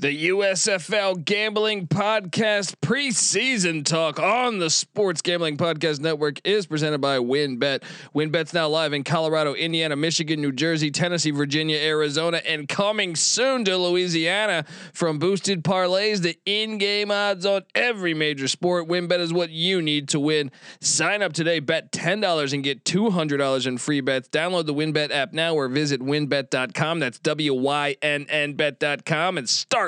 The USFL Gambling Podcast preseason talk on the Sports Gambling Podcast Network is presented by WynnBET. WynnBET's now live in Colorado, Indiana, Michigan, New Jersey, Tennessee, Virginia, Arizona, and coming soon to Louisiana. From boosted parlays to in-game odds on every major sport, WynnBET is what you need to win. Sign up today, bet ten dollars and get two hundred dollars in free bets. Download the WynnBET app now or visit WynnBET.com. That's W Y N N Bet.com and start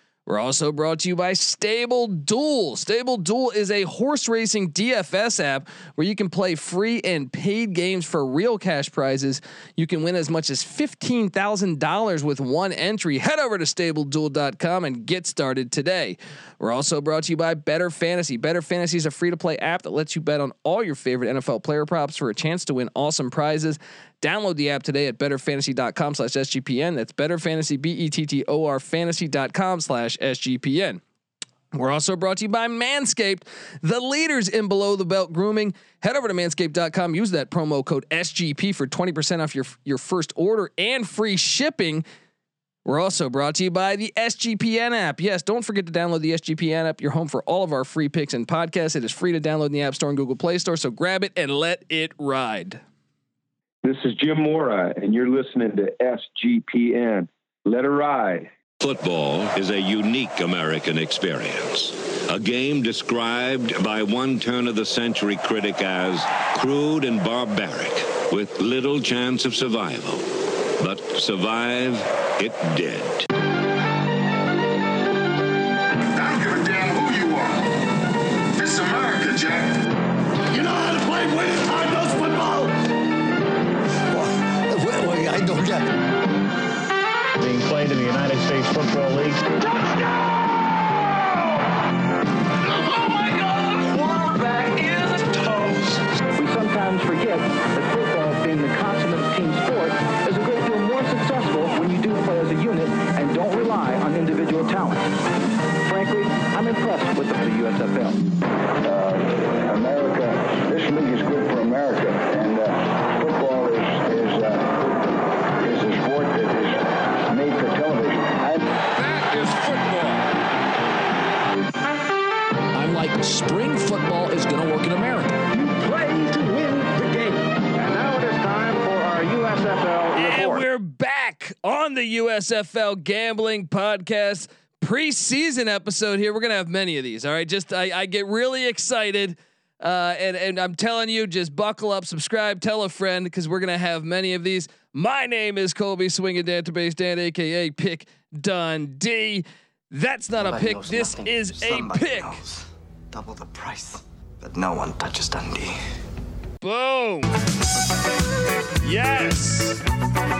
We're also brought to you by Stable Duel. Stable Duel is a horse racing DFS app where you can play free and paid games for real cash prizes. You can win as much as $15,000 with one entry. Head over to stableduel.com and get started today. We're also brought to you by Bettor Fantasy. Bettor Fantasy is a free to play app that lets you bet on all your favorite NFL player props for a chance to win awesome prizes. Download the app today at bettorfantasy.com slash SGPN. That's bettorfantasy, B-E-T-T-O-R fantasy.com slash SGPN. We're also brought to you by Manscaped, the leaders in below the belt grooming. Head over to manscaped.com, use that promo code SGP for 20% off your, your first order and free shipping. We're also brought to you by the SGPN app. Yes, don't forget to download the SGPN app. You're home for all of our free picks and podcasts. It is free to download in the App Store and Google Play Store, so grab it and let it ride. This is Jim Mora, and you're listening to SGPN. Let it ride. Football is a unique American experience. A game described by one turn of the century critic as crude and barbaric, with little chance of survival. But survive it did. Football League. We sometimes forget that football, being the consummate team sport, is a great deal more successful when you do play as a unit and don't rely on individual talent. Frankly, I'm impressed with the USFL. USFL Gambling Podcast preseason episode here. We're going to have many of these. All right. Just, I, I get really excited. Uh, and and I'm telling you, just buckle up, subscribe, tell a friend, because we're gonna have many of these. My name is Colby Swinging Database Dan, aka Pick Dundee. That's not a pick. This is a pick. Knows double the price. But no one touches Dundee. Boom. Yes.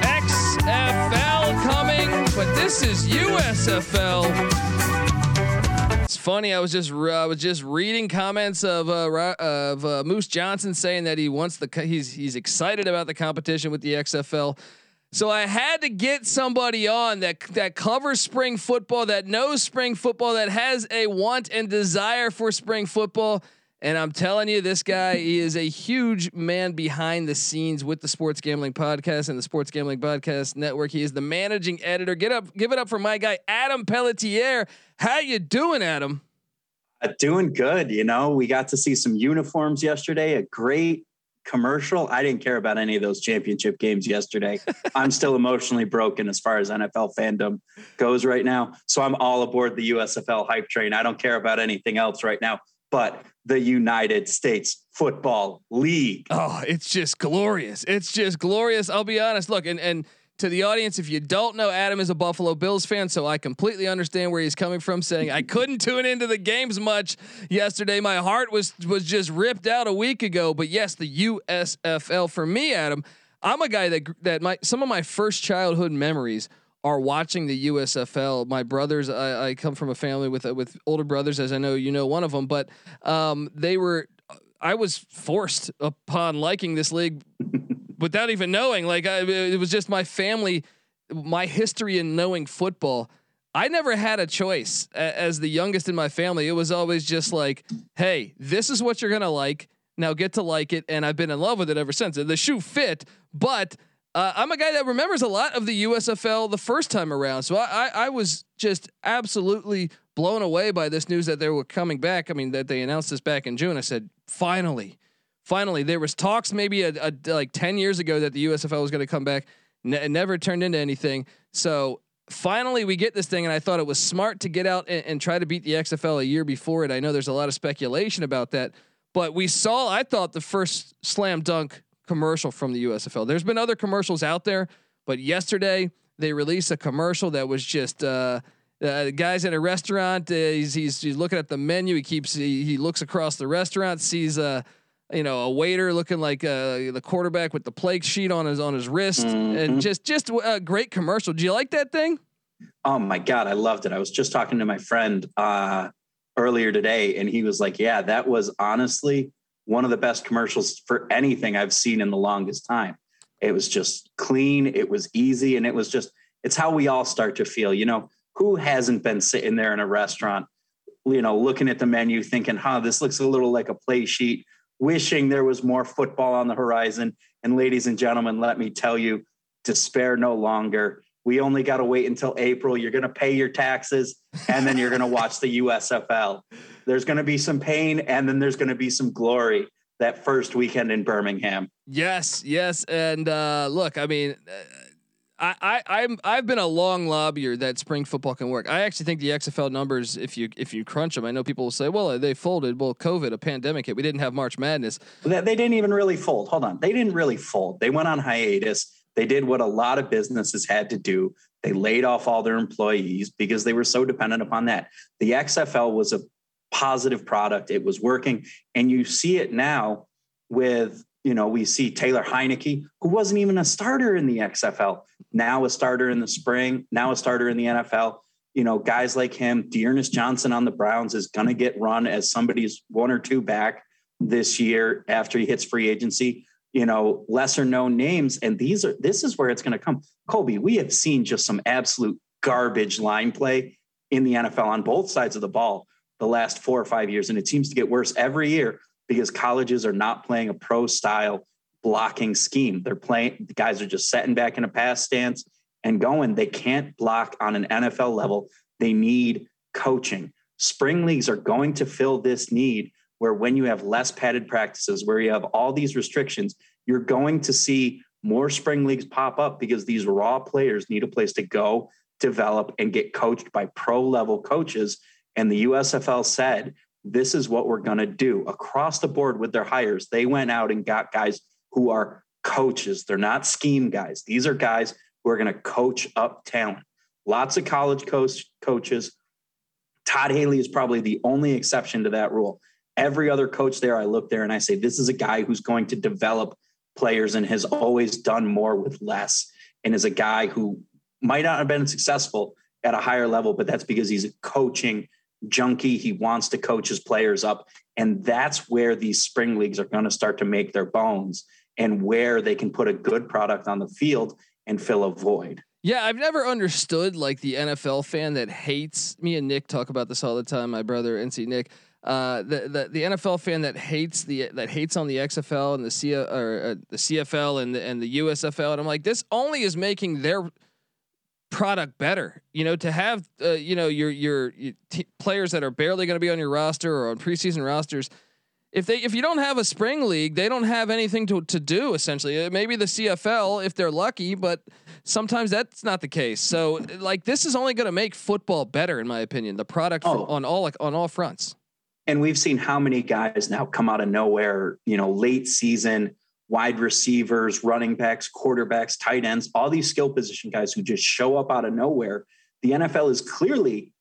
XFL coming, but this is USFL. It's funny. I was just I was just reading comments of uh, of uh, Moose Johnston saying that he wants the he's he's excited about the competition with the XFL. So I had to get somebody on that that covers spring football, that knows spring football, that has a want and desire for spring football. And I'm telling you, this guy he is a huge man behind the scenes with the Sports Gambling Podcast and the Sports Gambling Podcast Network. He is the managing editor. Get up, give it up for my guy Adam Pelletier. How you doing, Adam? Uh, doing good. You know, we got to see some uniforms yesterday. A great commercial. I didn't care about any of those championship games yesterday. I'm still emotionally broken as far as NFL fandom goes right now. So I'm all aboard the USFL hype train. I don't care about anything else right now but the United States Football League. Oh, it's just glorious. It's just glorious. I'll be honest. Look, and and to the audience, if you don't know, Adam is a Buffalo Bills fan, so I completely understand where he's coming from. Saying I couldn't tune into the games much yesterday. My heart was was just ripped out a week ago. But yes, the USFL for me, Adam. I'm a guy that that my some of my first childhood memories are watching the USFL. My brothers, I, I come from a family with uh, with older brothers, as I know you know one of them, but um, they were. I was forced upon liking this league without even knowing. Like I, it was just my family, my history in knowing football. I never had a choice as the youngest in my family. It was always just like, hey, this is what you're gonna like. Now get to like it, and I've been in love with it ever since. The shoe fit, but uh, I'm a guy that remembers a lot of the USFL the first time around. So I, I, I was just absolutely blown away by this news that they were coming back. I mean, that they announced this back in June. I said, finally, finally, there was talks maybe a, a like 10 years ago that the USFL was going to come back. Ne- never turned into anything. So finally we get this thing and I thought it was smart to get out and, and, try to beat the XFL a year before it. I know there's a lot of speculation about that, but we saw I thought the first slam dunk commercial from the USFL. There's been other commercials out there, but yesterday they released a commercial that was just uh, uh, guys at a restaurant. Uh, he's, he's, he's looking at the menu. He keeps he, he looks across the restaurant, sees a you know, a waiter looking like uh, the quarterback with the plate sheet on his on his wrist, mm-hmm. and just just a great commercial. Do you like that thing? Oh my god, I loved it. I was just talking to my friend uh, earlier today, and he was like, "Yeah, that was honestly one of the best commercials for anything I've seen in the longest time. It was just clean, it was easy, and it was just it's how we all start to feel. You know, who hasn't been sitting there in a restaurant, you know, looking at the menu, thinking, "Huh, this looks a little like a play sheet." wishing there was more football on the horizon. And ladies and gentlemen, let me tell you, despair no longer. We only got to wait until April. You're going to pay your taxes and then you're going to watch the USFL. There's going to be some pain and then there's going to be some glory that first weekend in Birmingham. Yes, yes. And uh, look, I mean, I, I I'm I've been a long lobbyer that spring football can work. I actually think the XFL numbers, if you if you crunch them, I know people will say, well, they folded. Well, COVID, a pandemic hit. We didn't have March Madness. They, they didn't even really fold. Hold on, they didn't really fold. They went on hiatus. They did what a lot of businesses had to do. They laid off all their employees because they were so dependent upon that. The XFL was a positive product. It was working, and you see it now with you know, we see Taylor Heinicke, who wasn't even a starter in the XFL, now a starter in the spring, now a starter in the NFL. You know, guys like him, D'Ernest Johnson on the Browns is going to get run as somebody's one or two back this year after he hits free agency. You know, lesser known names, and these are this is where it's going to come. Colby, we have seen just some absolute garbage line play in the NFL on both sides of the ball the last four or five years, and it seems to get worse every year because colleges are not playing a pro style blocking scheme. They're playing, the guys are just setting back in a pass stance and going. They can't block on an NFL level. They need coaching. Spring leagues are going to fill this need where when you have less padded practices, where you have all these restrictions, you're going to see more spring leagues pop up because these raw players need a place to go, develop, and get coached by pro level coaches. And the USFL said this is what we're going to do across the board with their hires. They went out and got guys who are coaches. They're not scheme guys. These are guys who are going to coach up talent. Lots of college coach coaches. Todd Haley is probably the only exception to that rule. Every other coach there, I look there and I say, this is a guy who's going to develop players and has always done more with less, and is a guy who might not have been successful at a higher level, but that's because he's a coaching junkie. He wants to coach his players up. And that's where these spring leagues are going to start to make their bones and where they can put a good product on the field and fill a void. Yeah, I've never understood like the NFL fan that hates me and Nick talk about this all the time. My brother NC Nick, uh, the, the the NFL fan that hates the that hates on the XFL and the C or uh, the CFL and the, and the USFL, and I'm like, this only is making their product better. You know, to have uh, you know your your, your t- players that are barely going to be on your roster or on preseason rosters. If they if you don't have a spring league, they don't have anything to to do. Essentially, uh, maybe the CFL if they're lucky, but sometimes that's not the case. So, like this is only going to make football better, in my opinion. The product oh. on all like on all fronts. And we've seen how many guys now come out of nowhere. You know, late season wide receivers, running backs, quarterbacks, tight ends, all these skill position guys who just show up out of nowhere. The NFL is clearly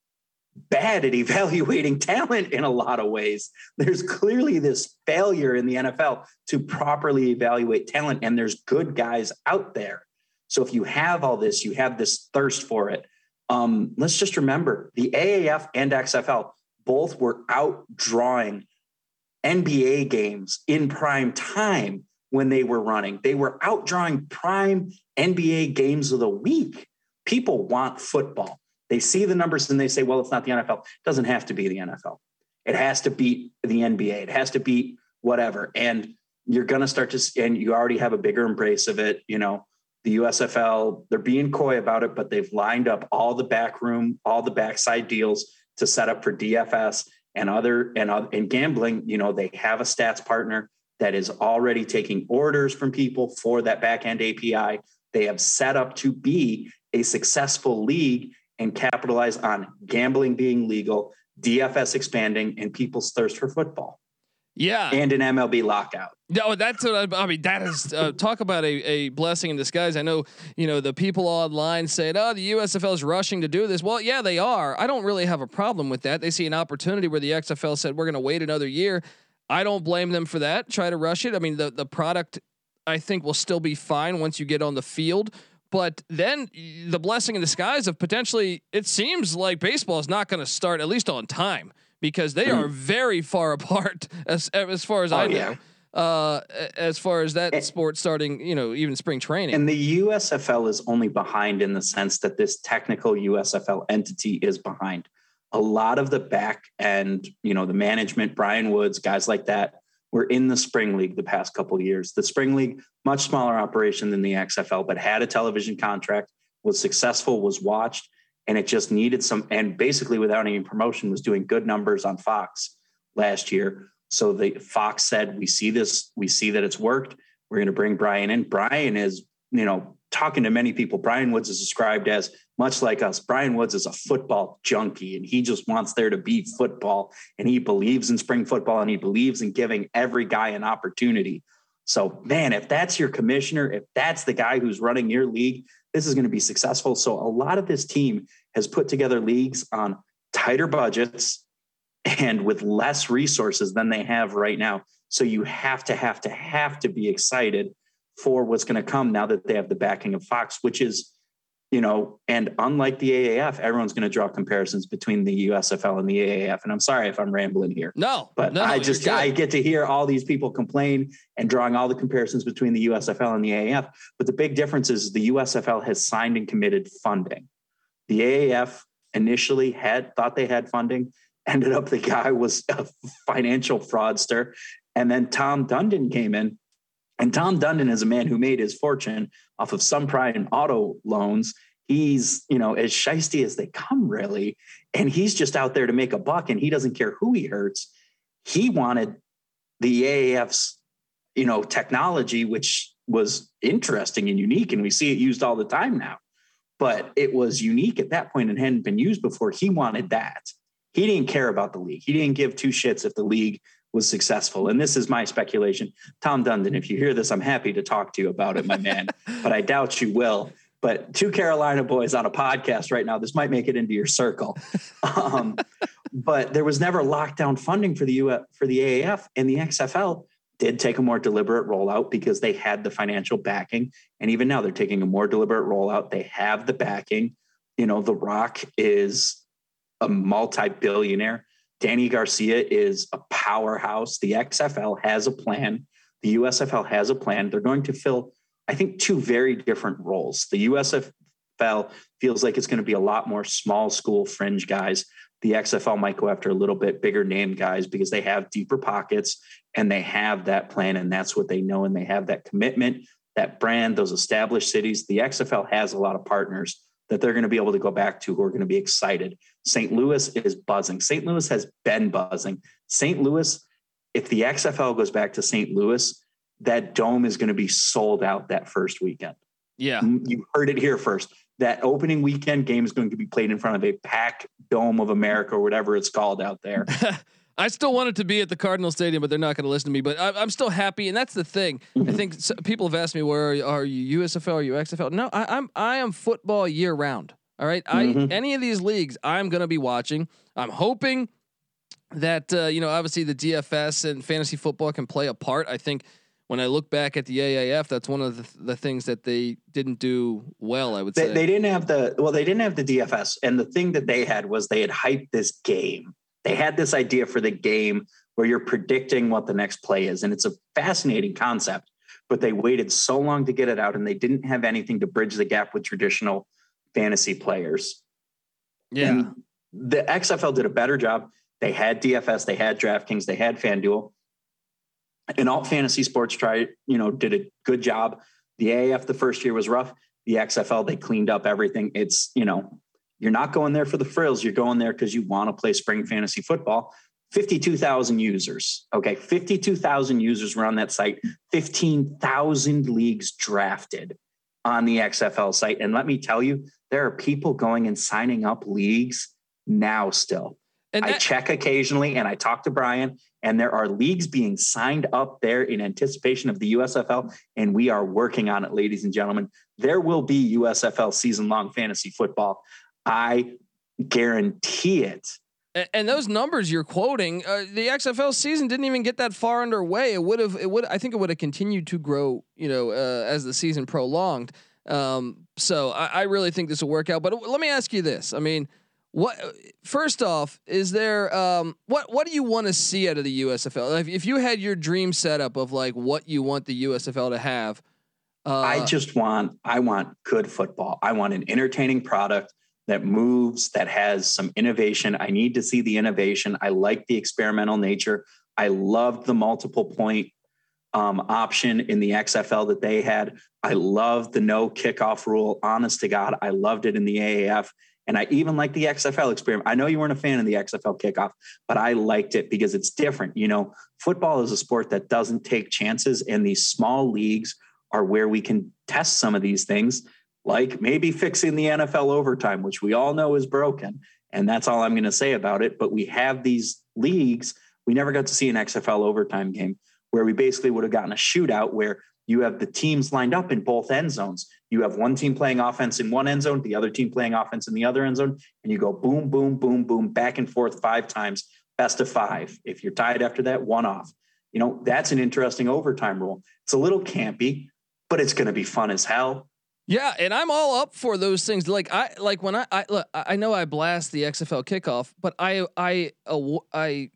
bad at evaluating talent in a lot of ways. There's clearly this failure in the NFL to properly evaluate talent, and there's good guys out there. So if you have all this, you have this thirst for it. Um, let's just remember the AAF and XFL both were outdrawing NBA games in prime time when they were running. They were outdrawing prime NBA games of the week. People want football. They see the numbers and they say, well, it's not the NFL. It doesn't have to be the NFL. It has to beat the NBA. It has to beat whatever. And you're going to start to, and you already have a bigger embrace of it. You know, the USFL, they're being coy about it, but they've lined up all the back room, all the backside deals to set up for DFS and other and uh, and gambling. You know, they have a stats partner that is already taking orders from people for that back end API. They have set up to be a successful league and capitalize on gambling being legal, DFS expanding, and people's thirst for football. Yeah, and an MLB lockout. No, that's what I, I mean. That is uh, talk about a, a blessing in disguise. I know you know the people online saying, "Oh, the USFL is rushing to do this." Well, yeah, they are. I don't really have a problem with that. They see an opportunity where the XFL said, "We're going to wait another year." I don't blame them for that. Try to rush it. I mean, the the product I think will still be fine once you get on the field. But then the blessing in disguise of potentially, it seems like baseball is not going to start at least on time because they are very far apart as as far as oh, I know. Yeah. Uh, as far as that sport starting, you know, even spring training. And the USFL is only behind in the sense that this technical USFL entity is behind. A lot of the back end, you know, the management, Brian Woods, guys like that, were in the spring league the past couple years. The spring league, much smaller operation than the XFL, but had a television contract, was successful, was watched, and it just needed some. And basically, without any promotion, was doing good numbers on Fox last year. So the Fox said, "We see this. We see that it's worked. We're going to bring Brian in." Brian is, you know, talking to many people. Brian Woods is described as much like us. Brian Woods is a football junkie, and he just wants there to be football. And he believes in spring football, and he believes in giving every guy an opportunity. So, man, if that's your commissioner, if that's the guy who's running your league, this is going to be successful. So, a lot of this team has put together leagues on tighter budgets and with less resources than they have right now. So, you have to, have to, have to be excited for what's going to come now that they have the backing of Fox, which is, you know, and unlike the AAF, everyone's going to draw comparisons between the USFL and the AAF. And I'm sorry if I'm rambling here. No, but no, I just I get to hear all these people complain and drawing all the comparisons between the USFL and the AAF. But the big difference is the USFL has signed and committed funding. The AAF initially had thought they had funding, ended up the guy was a financial fraudster. And then Tom Dundon came in and Tom Dundon is a man who made his fortune off of some pride prime auto loans. He's, you know, as shisty as they come, really. And he's just out there to make a buck and he doesn't care who he hurts. He wanted the AAF's, you know, technology, which was interesting and unique. And we see it used all the time now. But it was unique at that point and hadn't been used before. He wanted that. He didn't care about the league. He didn't give two shits if the league was successful. And this is my speculation. Tom Dundon, if you hear this, I'm happy to talk to you about it, my man, but I doubt you will. But two Carolina boys on a podcast right now, this might make it into your circle. Um, but there was never lockdown funding for the U for the AAF and the XFL did take a more deliberate rollout because they had the financial backing. And even now they're taking a more deliberate rollout. They have the backing. You know, The Rock is a multi-billionaire Dany Garcia is a powerhouse. The XFL has a plan. The USFL has a plan. They're going to fill, I think, two very different roles. The USFL feels like it's going to be a lot more small school fringe guys. The XFL might go after a little bit bigger name guys because they have deeper pockets and they have that plan and that's what they know and they have that commitment, that brand, those established cities. The XFL has a lot of partners that they're going to be able to go back to who are going to be excited. St. Louis is buzzing. St. Louis has been buzzing. St. Louis, if the XFL goes back to St. Louis, that dome is going to be sold out that first weekend. Yeah. You heard it here first. That opening weekend game is going to be played in front of a packed dome of America or whatever it's called out there. I still wanted to be at the Cardinal Stadium, but they're not going to listen to me. But I, am still happy, and that's the thing. I mm-hmm. think people have asked me, "Where are you, are you USFL? Are you XFL?" No, I, am I am football year round. All right? mm-hmm. Any of these leagues, I'm going to be watching. I'm hoping that uh, you know, obviously the DFS and fantasy football can play a part. I think when I look back at the AAF, that's one of the, the things that they didn't do well. I would they, say they didn't have the well, they didn't have the DFS, and the thing that they had was they had hyped this game they had this idea for the game where you're predicting what the next play is. And it's a fascinating concept, but they waited so long to get it out and they didn't have anything to bridge the gap with traditional fantasy players. Yeah. And the XFL did a better job. They had DFS, they had DraftKings, they had FanDuel. And all fantasy sports tried, you know, did a good job. The AAF the first year was rough. The XFL, they cleaned up everything. It's, you know, you're not going there for the frills. You're going there because you want to play spring fantasy football. 52,000 users. Okay. 52,000 users were on that site, 15,000 leagues drafted on the XFL site. And let me tell you, there are people going and signing up leagues now still. That- I check occasionally and I talk to Brian, and there are leagues being signed up there in anticipation of the USFL. And we are working on it, ladies and gentlemen. There will be USFL season long fantasy football. I guarantee it. And those numbers you're quoting, uh, the XFL season didn't even get that far underway. It would have, it would, I think it would have continued to grow, you know, uh, as the season prolonged. Um, so I, I, really think this will work out. But let me ask you this: I mean, what? First off, is there um, what? What do you want to see out of the USFL? If, if you had your dream setup of like what you want the USFL to have, uh, I just want, I want good football. I want an entertaining product that moves, that has some innovation. I need to see the innovation. I like the experimental nature. I loved the multiple point um, option in the XFL that they had. I loved the no kickoff rule. Honest to God, I loved it in the AAF. And I even like the XFL experiment. I know you weren't a fan of the XFL kickoff, but I liked it because it's different. You know, football is a sport that doesn't take chances, and these small leagues are where we can test some of these things like maybe fixing the NFL overtime, which we all know is broken. And that's all I'm going to say about it. But we have these leagues. We never got to see an XFL overtime game where we basically would have gotten a shootout where you have the teams lined up in both end zones. You have one team playing offense in one end zone, the other team playing offense in the other end zone, and you go boom, boom, boom, boom, back and forth five times, best of five. If you're tied after that, one off. You know, that's an interesting overtime rule. It's a little campy, but it's going to be fun as hell. Yeah, and I'm all up for those things. Like I like when I I look, I know I blast the XFL kickoff, but I I I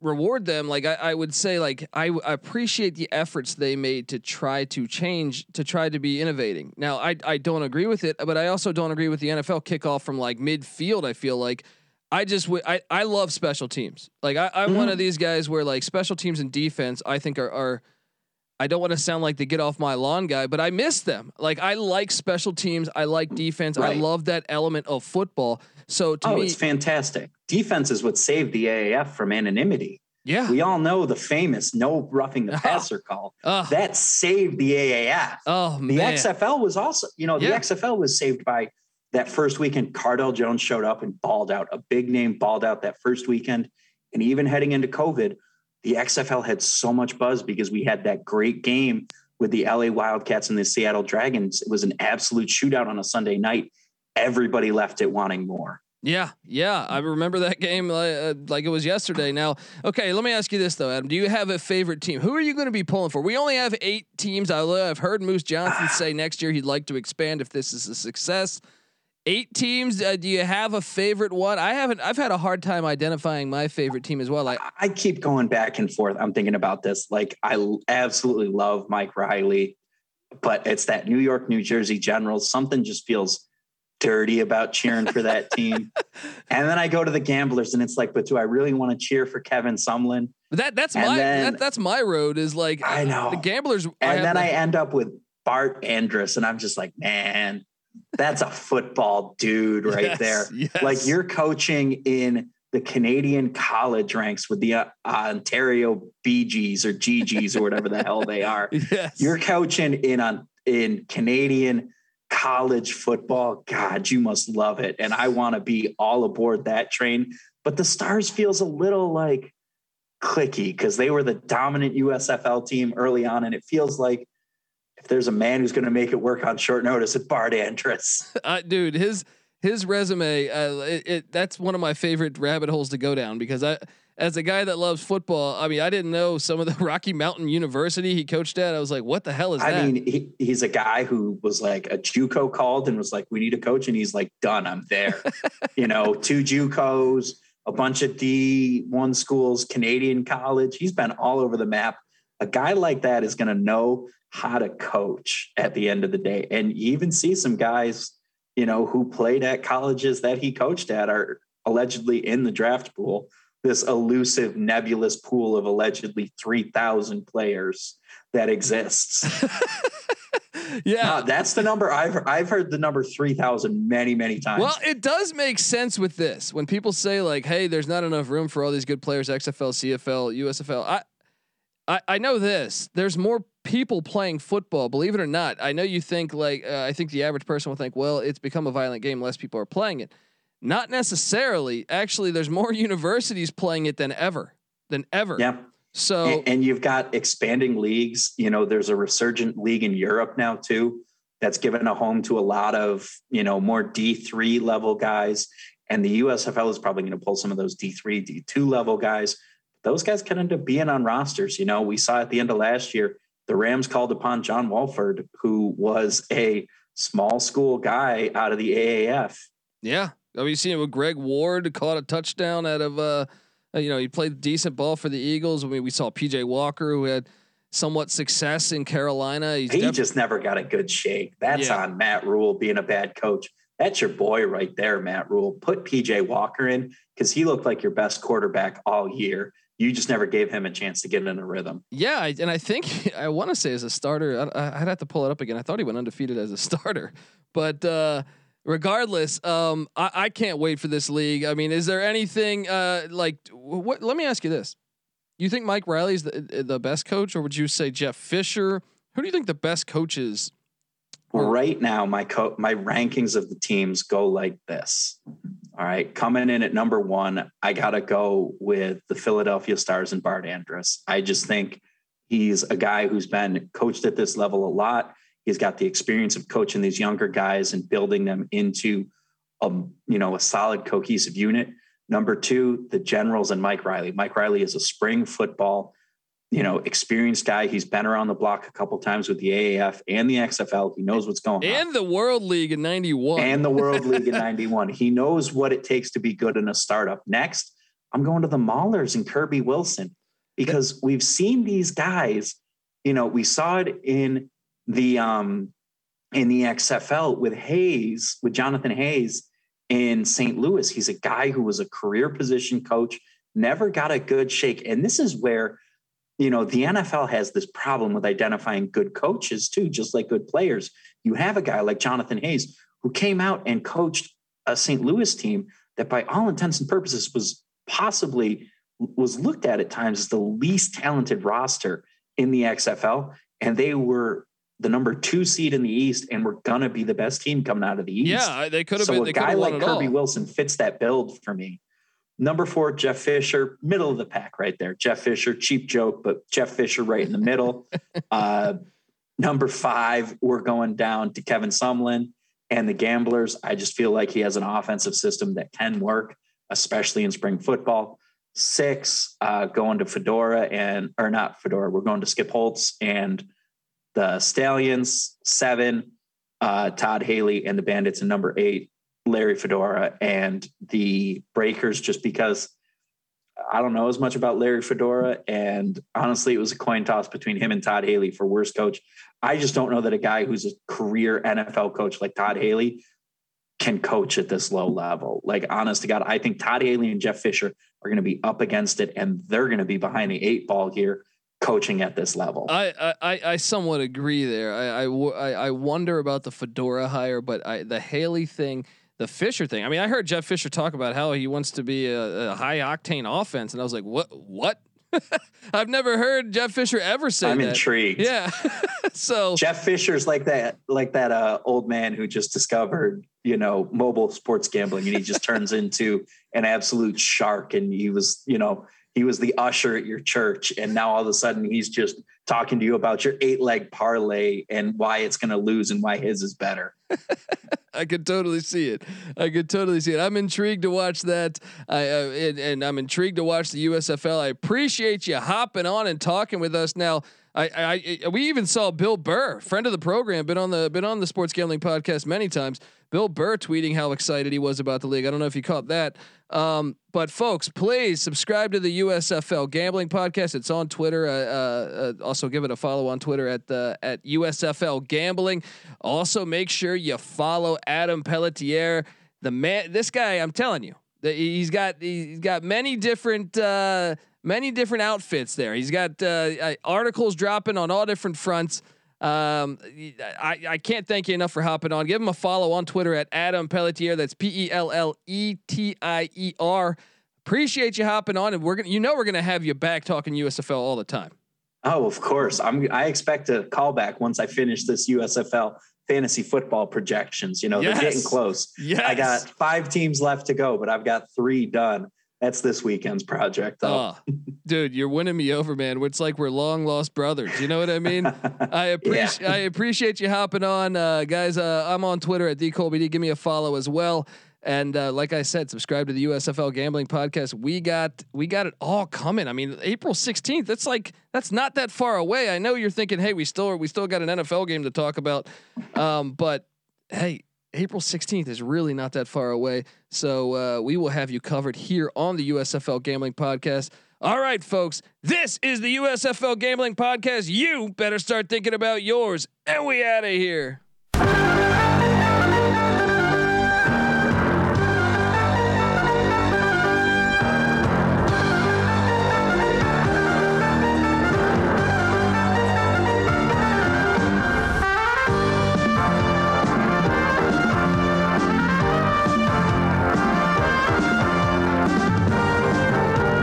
reward them. Like I, I would say, like I, I appreciate the efforts they made to try to change, to try to be innovating. Now I I don't agree with it, but I also don't agree with the NFL kickoff from like midfield. I feel like. I just I, I love special teams. Like I, I'm mm-hmm. one of these guys where like special teams and defense I think are are I don't want to sound like the get off my lawn guy, but I miss them. Like I like special teams, I like defense. Right. I love that element of football. So to oh, me, it's fantastic. Defense is what saved the AAF from anonymity. Yeah, we all know the famous no roughing the passer call. Uh, that saved the AAF. Oh the man. XFL was also, you know, the yeah. XFL was saved by that first weekend. Cardale Jones showed up and balled out. A big name balled out that first weekend, and even heading into COVID the XFL had so much buzz because we had that great game with the LA Wildcats and the Seattle Dragons. It was an absolute shootout on a Sunday night. Everybody left it wanting more. Yeah, yeah, I remember that game uh, like it was yesterday. Now, okay, let me ask you this though, Adam. Do you have a favorite team? Who are you going to be pulling for? We only have eight teams. I've heard Moose Johnston say next year he'd like to expand if this is a success eight teams. Uh, do you have a favorite one? I haven't. I've had a hard time identifying my favorite team as well. Like I keep going back and forth. I'm thinking about this. Like I absolutely love Mike Riley, but it's that New York, New Jersey Generals. Something just feels dirty about cheering for that team. and then I go to the Gamblers, and it's like, but do I really want to cheer for Kevin Sumlin? That that's and my then, that, that's my road. Is like I know the Gamblers. And I then the, I end up with Bart Andrus, and I'm just like, man that's a football dude right yes, there. Yes. Like you're coaching in the Canadian college ranks with the uh, Ontario BGs or GGs or whatever the hell they are. Yes. You're coaching in on in Canadian college football. God, you must love it. And I want to be all aboard that train. But the Stars feels a little like clicky because they were the dominant USFL team early on. And it feels like there's a man who's going to make it work on short notice, at Bart Andrus. Uh, dude, his his resume, uh, it, it, that's one of my favorite rabbit holes to go down because I, as a guy that loves football, I mean, I didn't know some of the Rocky Mountain University he coached at. I was like, what the hell is I that? I mean, he, he's a guy who was like a JUCO called and was like, we need a coach, and he's like, done, I'm there. you know, two JUCOs, a bunch of D one schools, Canadian college. He's been all over the map. A guy like that is going to know how to coach at the end of the day. And you even see some guys you know, who played at colleges that he coached at are allegedly in the draft pool. This elusive, nebulous pool of allegedly 3,000 players that exists. yeah, that's the number I've I've heard the number three thousand many many times. Well, it does make sense with this when people say like, "Hey, there's not enough room for all these good players." XFL, CFL, USFL. I, I, I know this. There's more people playing football. Believe it or not. I know you think like uh, I think the average person will think, well, it's become a violent game. Less people are playing it. Not necessarily. Actually, there's more universities playing it than ever. Than ever. Yeah. So and, and, you've got expanding leagues. You know, there's a resurgent league in Europe now too. That's given a home to a lot of you know more D three level guys, and the USFL is probably going to pull some of those D three, D two level guys. Those guys can end up being on rosters. You know, we saw at the end of last year the Rams called upon John Walford, who was a small school guy out of the AAF. Yeah, have you seen it with Greg Ward caught a touchdown out of uh uh, you know, he played decent ball for the Eagles. I mean, we saw PJ Walker who had somewhat success in Carolina. He's he def- just never got a good shake. That's yeah. on Matt Rhule being a bad coach. That's your boy right there, Matt Rhule. Put PJ Walker in because he looked like your best quarterback all year. You just never gave him a chance to get in a rhythm. Yeah, and I think I want to say as a starter, I, would have to pull it up again. I thought he went undefeated as a starter, but uh, regardless, um, I, I, can't wait for this league. I mean, is there anything uh, like what? Let me ask you this: You think Mike Riley's the the best coach, or would you say Jeff Fisher? Who do you think the best coaches? Well, right now, my co- my rankings of the teams go like this. All right, coming in at number one, I gotta go with the Philadelphia Stars and Bart Andrus. I just think he's a guy who's been coached at this level a lot. He's got the experience of coaching these younger guys and building them into a you know a solid cohesive unit. Number two, the Generals and Mike Riley. Mike Riley is a spring football, you know, experienced guy. He's been around the block a couple times with the AAF and the XFL. He knows what's going and on. And the World League in 91. And the World League in 91. He knows what it takes to be good in a startup. Next, I'm going to the Maulers and Kirby Wilson because we've seen these guys, you know, we saw it in the um, in the XFL with Hayes, with Jonathan Hayes in St. Louis. He's a guy who was a career position coach, never got a good shake. And this is where, you know, the NFL has this problem with identifying good coaches too, just like good players. You have a guy like Jonathan Hayes who came out and coached a St. Louis team that by all intents and purposes was possibly was looked at at times as the least talented roster in the XFL. And they were the number two seed in the East, and we're gonna be the best team coming out of the East. Yeah, they could have. So been, a guy like Kirby Wilson fits that build for me. Number four, Jeff Fisher, middle of the pack right there. Jeff Fisher, cheap joke, but Jeff Fisher right in the middle. uh, number five, we're going down to Kevin Sumlin and the Gamblers. I just feel like he has an offensive system that can work, especially in spring football. Six, uh, going to Fedora and or not Fedora. We're going to Skip Holtz and the Stallions, seven, uh, Todd Haley, and the Bandits And number eight, Larry Fedora, and the Breakers, just because I don't know as much about Larry Fedora. And honestly, it was a coin toss between him and Todd Haley for worst coach. I just don't know that a guy who's a career NFL coach like Todd Haley can coach at this low level. Like, honest to God, I think Todd Haley and Jeff Fisher are going to be up against it and they're going to be behind the eight ball here coaching at this level. I I, I somewhat agree there. I, I, I wonder about the Fedora hire, but I, the Haley thing, the Fisher thing. I mean, I heard Jeff Fisher talk about how he wants to be a, a high octane offense, and I was like, what? What? I've never heard Jeff Fisher ever say I'm that. intrigued. Yeah. so Jeff Fisher's like that, like that uh, old man who just discovered, you know, mobile sports gambling, and he just turns into an absolute shark. And he was, you know, he was the usher at your church and now all of a sudden he's just talking to you about your eight leg parlay and why it's going to lose and why his is better i could totally see it. I could totally see it. I'm intrigued to watch that. I, uh, and, and, i'm intrigued to watch the usfl i appreciate you hopping on and talking with us. Now I, I, we even saw Bill Burr, friend of the program, been on the been on the sports gambling podcast many times. Bill Burr tweeting how excited he was about the league. I don't know if you caught that. Um, but folks, please subscribe to the USFL Gambling Podcast. It's on Twitter. Uh, uh, uh, also, give it a follow on Twitter at the at USFL Gambling. Also, make sure you follow Adam Pelletier. The man, this guy, I'm telling you, he's got he's got many different uh, many different outfits there. He's got uh, articles dropping on all different fronts. Um, I, I can't thank you enough for hopping on. Give him a follow on Twitter at Adam Pelletier. That's P E L L E T I E R. Appreciate you hopping on, and we're gonna, you know, we're gonna have you back talking USFL all the time. Oh, of course. I'm. I expect a callback once I finish this USFL fantasy football projections. You know, yes. they're getting close. Yes. I got five teams left to go, but I've got three done. That's this weekend's project. Oh, dude, you're winning me over, man. It's like we're long lost brothers. You know what I mean? I appreciate yeah. I appreciate you hopping on, uh, guys. Uh, I'm on Twitter at dcolbd. Give me a follow as well. And uh, like I said, subscribe to the USFL Gambling Podcast. We got we got it all coming. I mean, April 16th. That's like that's not that far away. I know you're thinking, hey, we still we still got an NFL game to talk about, um, but hey, April 16th is really not that far away. So uh, we will have you covered here on the USFL Gambling Podcast. All right, folks, this is the USFL Gambling Podcast. You better start thinking about yours, and we out of here.